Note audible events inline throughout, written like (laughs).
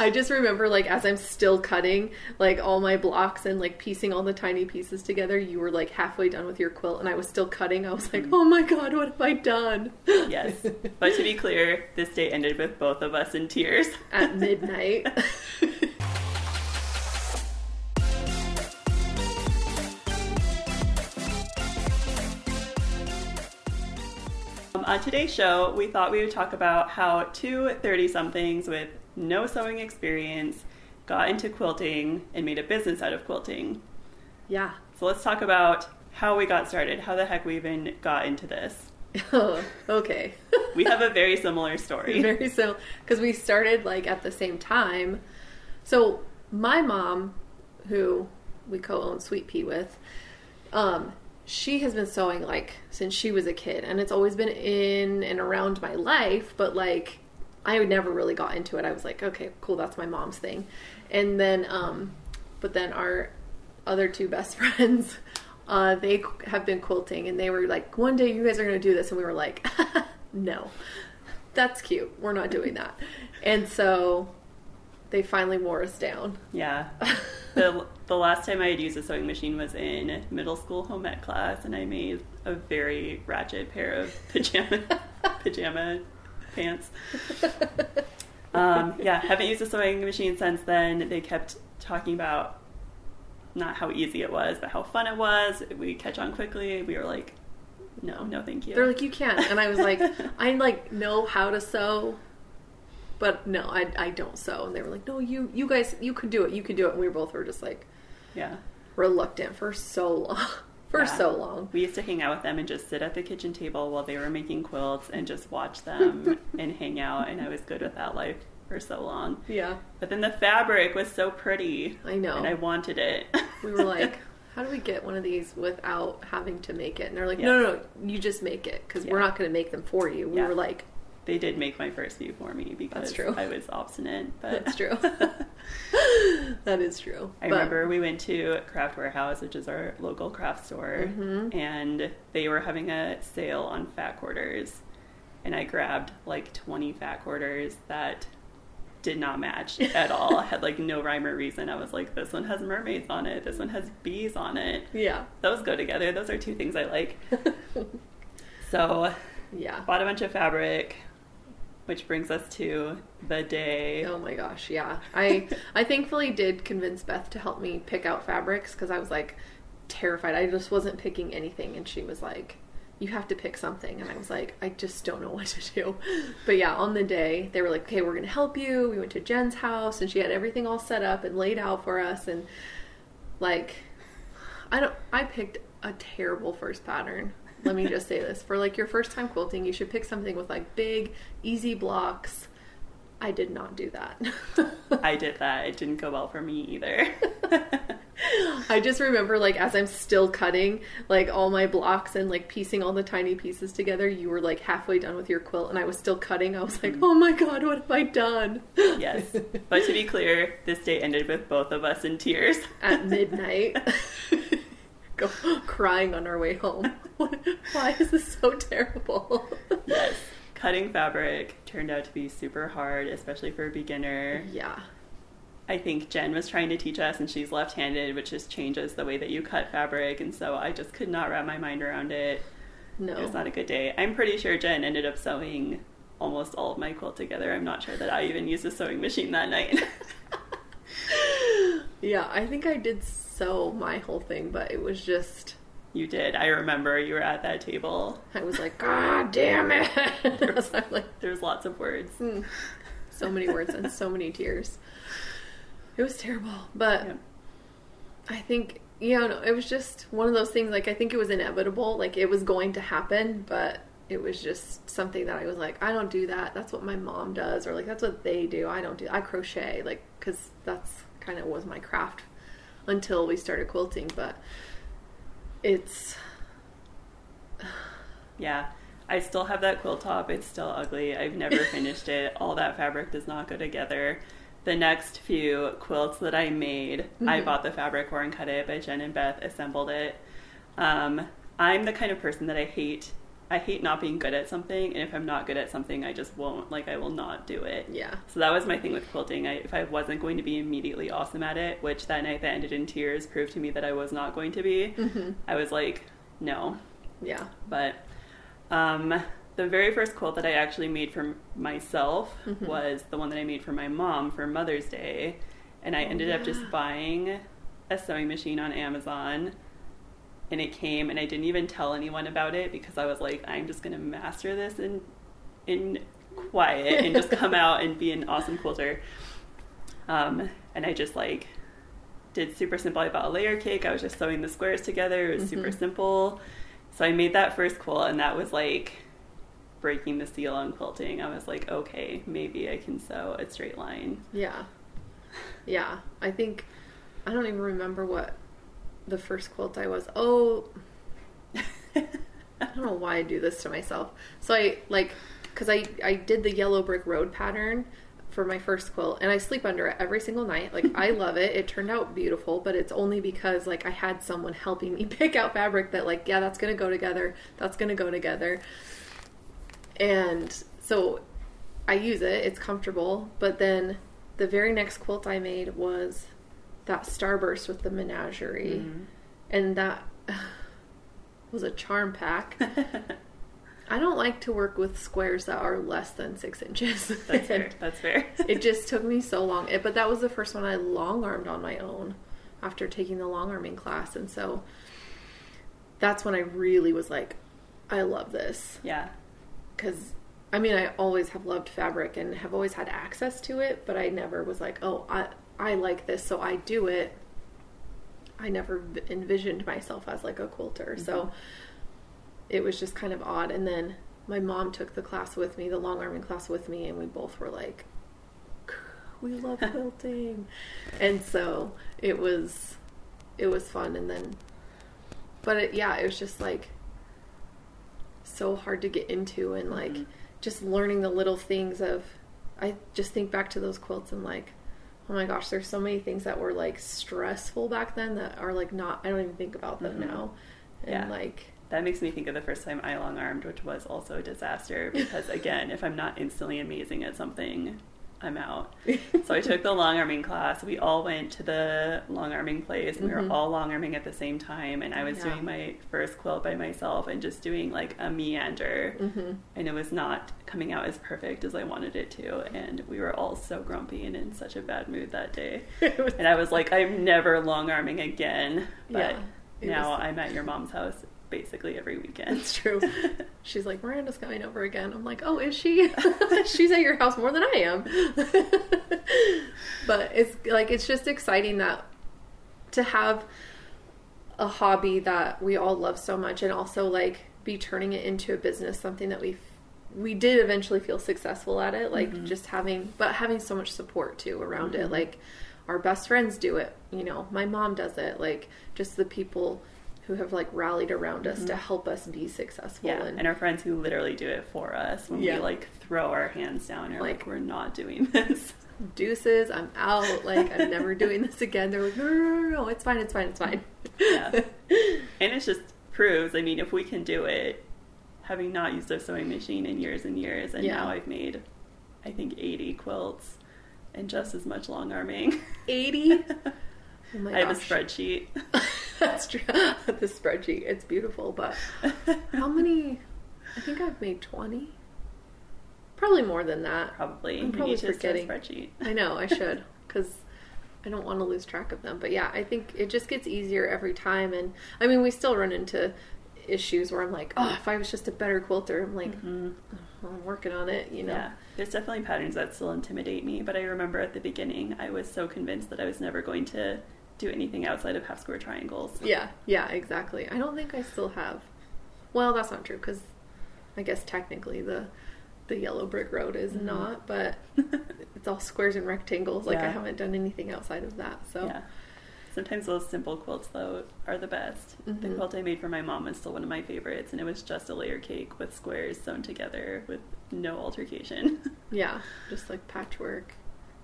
I just remember like as I'm still cutting like all my blocks and like piecing all the tiny pieces together, you were like halfway done with your quilt and I was still cutting. I was like, "Oh my god, what have I done?" yes. But to be clear, this day ended with both of us in tears. (laughs) At midnight. (laughs) Um, on today's show, we thought we would talk about how two 30 somethings with no sewing experience got into quilting and made a business out of quilting. yeah. So let's talk about how we got started, how the heck we even got into this. (laughs) Oh, okay. (laughs) We have a very similar story. Very so because we started like at the same time. So my mom, who we co-own Sweet Pea with, um, she has been sewing like since she was a kid, and it's always been in and around my life. But like, I never really got into it. I was like, okay, cool, that's my mom's thing. And then, um, but then our other two best (laughs) friends. Uh, they have been quilting and they were like, one day you guys are going to do this. And we were like, (laughs) no, that's cute. We're not doing that. And so they finally wore us down. Yeah. (laughs) The, the last time I had used a sewing machine was in middle school home ec class, and I made a very ratchet pair of pajama pajama pants. Um, yeah, haven't used a sewing machine since then. They kept talking about not how easy it was, but how fun it was. We catch on quickly. We were like, no, no, thank you. They're like, you can't. And I was like, (laughs) I like know how to sew, but no, I, I don't sew. And they were like, no, you, you guys, you could do it. You could do it. And we both were just like yeah. reluctant for so long. For Yeah. so long. We used to hang out with them and just sit at the kitchen table while they were making quilts and just watch them (laughs) and hang out. And I was good with that life for so long. Yeah. But then the fabric was so pretty. I know. And I wanted it. We were (laughs) like, how do we get one of these without having to make it? And they're like, Yeah. no, no, no, you just make it because we're not going to make them for you. We Yeah. were like, they did make my first few for me because. I was obstinate. But that's true. (laughs) that is true. I But- remember we went to Craft Warehouse, which is our local craft store, Mm-hmm. and they were having a sale on fat quarters. And I grabbed like 20 fat quarters that did not match (laughs) at all. had like no rhyme or reason. I was like, this one has mermaids on it, this one has bees on it. Yeah. Those go together. Those are two things I like. (laughs) So, yeah. bought a bunch of fabric, which brings us to the day. Oh my gosh, yeah. I (laughs) I thankfully did convince Beth to help me pick out fabrics because I was like terrified. I just wasn't picking anything, and she was like, "You have to pick something," and I was like, "I just don't know (laughs) what to do." But yeah, on the day they were like, "Okay, we're gonna help you." We went to Jen's house, and she had everything all set up and laid out for us, and like, I don't. I picked a terrible first pattern. Let me just say this: for like your first time quilting, you should pick something with like big, easy blocks. I did not do that. (laughs) I did that. It didn't go well for me either. (laughs) I just remember like as I'm still cutting like all my blocks and like piecing all the tiny pieces together, you were like halfway done with your quilt and I was still cutting. I was like, mm-hmm. "Oh my god, what have I done?" yes. (laughs) But to be clear, this day ended with both of us in tears. At midnight. Go (laughs) crying on our way home. (laughs) Why is this so terrible? Yes. Cutting fabric turned out to be super hard, especially for a beginner. Yeah. I think Jen was trying to teach us, and she's left handed, which just changes the way that you cut fabric. And so I just could not wrap my mind around it. No. It was not a good day. I'm pretty sure Jen ended up sewing almost all of my quilt together. I'm not sure that I even used a sewing machine that night. (laughs) yeah, I think I did sew my whole thing, but it was just you did. I remember you were at that table. I was like, God damn it. (laughs) I'm like, There's lots of words. Mm. so many words and so many tears. It was terrible, but Yeah. I think you know it was just one of those things. Like I think it was inevitable, like it was going to happen, but it was just something that I was like, I don't do that. That's what my mom does, or like that's what they do. I don't do. I crochet, like because that's kind of was my craft until we started quilting. But it's Yeah. I still have that quilt top. It's still ugly. I've never (laughs) finished it. All that fabric does not go together. The next few quilts that I made, I Mhm. bought the fabric and cut it, but Jen and Beth assembled it. Um, I'm the kind of person that I hate I hate not being good at something, and if I'm not good at something, I just won't. Like I will not do it. Yeah. So that was my thing with quilting. I, if I wasn't going to be immediately awesome at it, which that night that ended in tears proved to me that I was not going to be, Mm-hmm. I was like, no. Yeah. But um, the very first quilt that I actually made for myself Mhm. was the one that I made for my mom for Mother's Day, and I Oh, ended up just buying a sewing machine on Amazon. And it came, and I didn't even tell anyone about it because I was like, I'm just gonna master this in in quiet and just come (laughs) out and be an awesome quilter. Um, and I just like did super simple. I bought a layer cake. I was just sewing the squares together. It was super Mhm. simple. So I made that first quilt, and that was like breaking the seal on quilting. I was like, okay, maybe I can sew a straight line. Yeah. Yeah. I think I don't even remember what the first quilt I was. Oh, (laughs) I don't know why I do this to myself. So I like because I I did the yellow brick road pattern for my first quilt and I sleep under it every single night. Like I (laughs) love it. It turned out beautiful, but it's only because like I had someone helping me (laughs) pick out fabric that like yeah, that's going to go together. That's going to go together. And so I use it. It's comfortable, but then the very next quilt I made was that starburst with the menagerie Mhm. and that (sighs) was a charm pack. (laughs) I don't like to work with squares that are less than six inches. That's fair. (laughs) That's fair. it just took me so long. It, but that was the first one I long armed on my own after taking the long arming class. And so that's when I really was like, I love this. yeah. Because, I mean, I always have loved fabric and have always had access to it, but I never was like, oh, I, I like this, so I do it. I never envisioned myself as like a quilter. So Mhm. it was just kind of odd. And then my mom took the class with me, the long arming class with me, and we both were like, we love (laughs) quilting. and so it was, it was fun. And then, but it, yeah, it was just like so hard to get into and like Mhm. just learning the little things of, I just think back to those quilts and like, oh my gosh, there's so many things that were like stressful back then that are like not, I don't even think about them Mhm. now. And Yeah. like, That makes me think of the first time I long armed, which was also a disaster because, (laughs) again, if I'm not instantly amazing at something, I'm out. (laughs) So I took the long arming class. We all went to the long arming place and we were all long arming at the same time. And I was Yeah. doing my first quilt by myself and just doing like a meander. hmm And it was not coming out as perfect as I wanted it to. And we were all so grumpy and in such a bad mood that day. (laughs) And I was like, I'm never long arming again. But Yeah, now was- I'm at your mom's house basically every weekend. It's true. (laughs) She's like, Myranda's coming over again. I'm like, oh, is she? (laughs) She's at your house more than I am. (laughs) but it's like, it's just exciting that to have a hobby that we all love so much and also like be turning it into a business, something that we we did eventually feel successful at it, like Mhm. just having, but having so much support too around it. Mhm. Like our best friends do it, you know, my mom does it, like just the people who have like rallied around us to Mhm. help us be successful. Yeah, and our friends who literally do it for us when Yeah. we like throw our hands down and like, Like- we're not doing this. (laughs) deuces, I'm out. Like I'm never doing this again. They're like, no, no, no, no, it's fine, it's fine, it's fine. Yeah. (laughs) And it just proves, I mean, if we can do it, having not used a sewing machine in years and years, and Yeah. now I've made, I think, 80 quilts and just as much long arming. 80? (laughs) Oh my I have a spreadsheet. (laughs) That's true. (laughs) the spreadsheet, it's beautiful, but (laughs) how many? I think I've made 20. Probably more than that. Probably. I'm probably need to start forgetting. spreadsheet. I know, I should, because I don't want to lose track of them. But yeah, I think it just gets easier every time. And I mean, we still run into issues where I'm like, oh, if I was just a better quilter, I'm like, Mhm. "Oh, I'm working on it, you know? Yeah, there's definitely patterns that still intimidate me, but I remember at the beginning I was so convinced that I was never going to do anything outside of half square triangles. Yeah, yeah, exactly. I don't think I still have. Well, that's not true because I guess technically the the yellow brick road is Mhm. not, but (laughs) it's all squares and rectangles. Like I haven't done anything outside of that. So Yeah. Sometimes those simple quilts though are the best. The Mhm. quilt I made for my mom is still one of my favorites, and it was just a layer cake with squares sewn together with no altercation. (laughs) yeah, just like patchwork.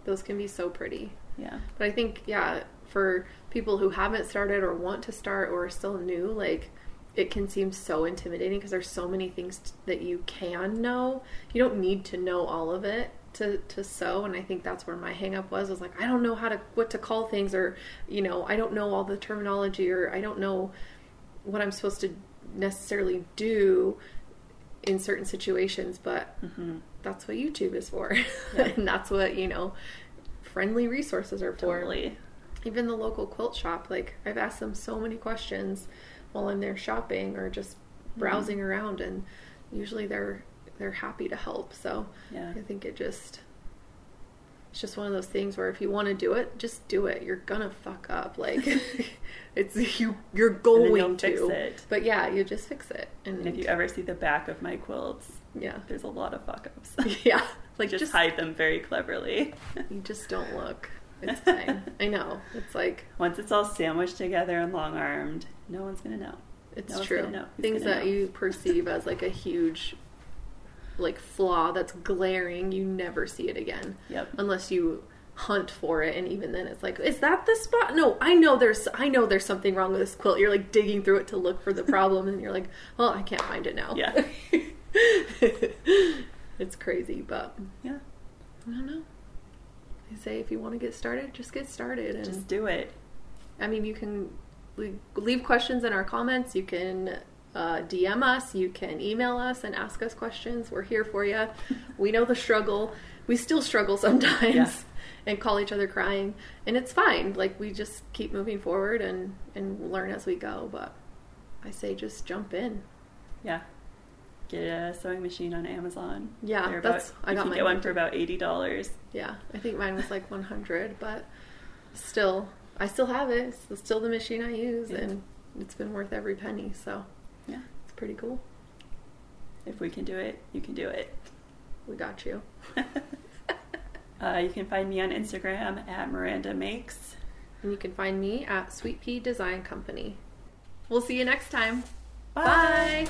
Those can be so pretty. yeah. But I think, yeah, for people who haven't started or want to start or are still new, like it can seem so intimidating because there's so many things t- that you can know. You don't need to know all of it to, to sew and I think that's where my hang up was was like I don't know how to what to call things or you know I don't know all the terminology or I don't know what I'm supposed to necessarily do in certain situations but Mm-hmm. that's what YouTube is for Yeah. (laughs) and that's what you know friendly resources are for Totally. Even the local quilt shop like i've asked them so many questions while i'm there shopping or just Mm-hmm. browsing around and usually they're they're happy to help so Yeah. i think it just it's just one of those things where if you want to do it just do it you're gonna fuck up like (laughs) (laughs) it's you you're going to fix it. but yeah you just fix it and, And if you ever see the back of my quilts, yeah there's a lot of fuck ups. (laughs) yeah like just, just hide them very cleverly. you just don't look it's fine i know it's like Once it's all sandwiched together and long armed, no one's gonna know. It's No true. know. Things that know? you perceive as like a huge like flaw that's glaring, you never see it again. Yep. Unless you hunt for it and even then it's like, is that the spot? No, I know there's I know there's something wrong with this quilt. You're like digging through it to look for the (laughs) problem and you're like, well, I can't find it now. Yeah. (laughs) it's crazy, but Yeah. I don't know. I say if you want to get started, just get started and Just do it. I mean, you can leave, questions in our comments. You can uh, DM us. You can email us and ask us questions. We're here for you. (laughs) we know the struggle. We still struggle sometimes Yeah. (laughs) and call each other crying. And it's fine. Like, we just keep moving forward and, and learn as we go. But I say just jump in. Yeah. Get a sewing machine on Amazon. Yeah, They're that's- about, I you got can mine get one for about eighty dollars. Yeah, I think mine was like 100, but still, I still have it. It's still the machine I use, Yeah. and it's been worth every penny. So Yeah. it's pretty cool. If we can do it, you can do it. We got you. (laughs) Uh, you can find me on Instagram at Myranda Makes. And you can find me at Sweet Pea Design Company. We'll see you next time. Bye.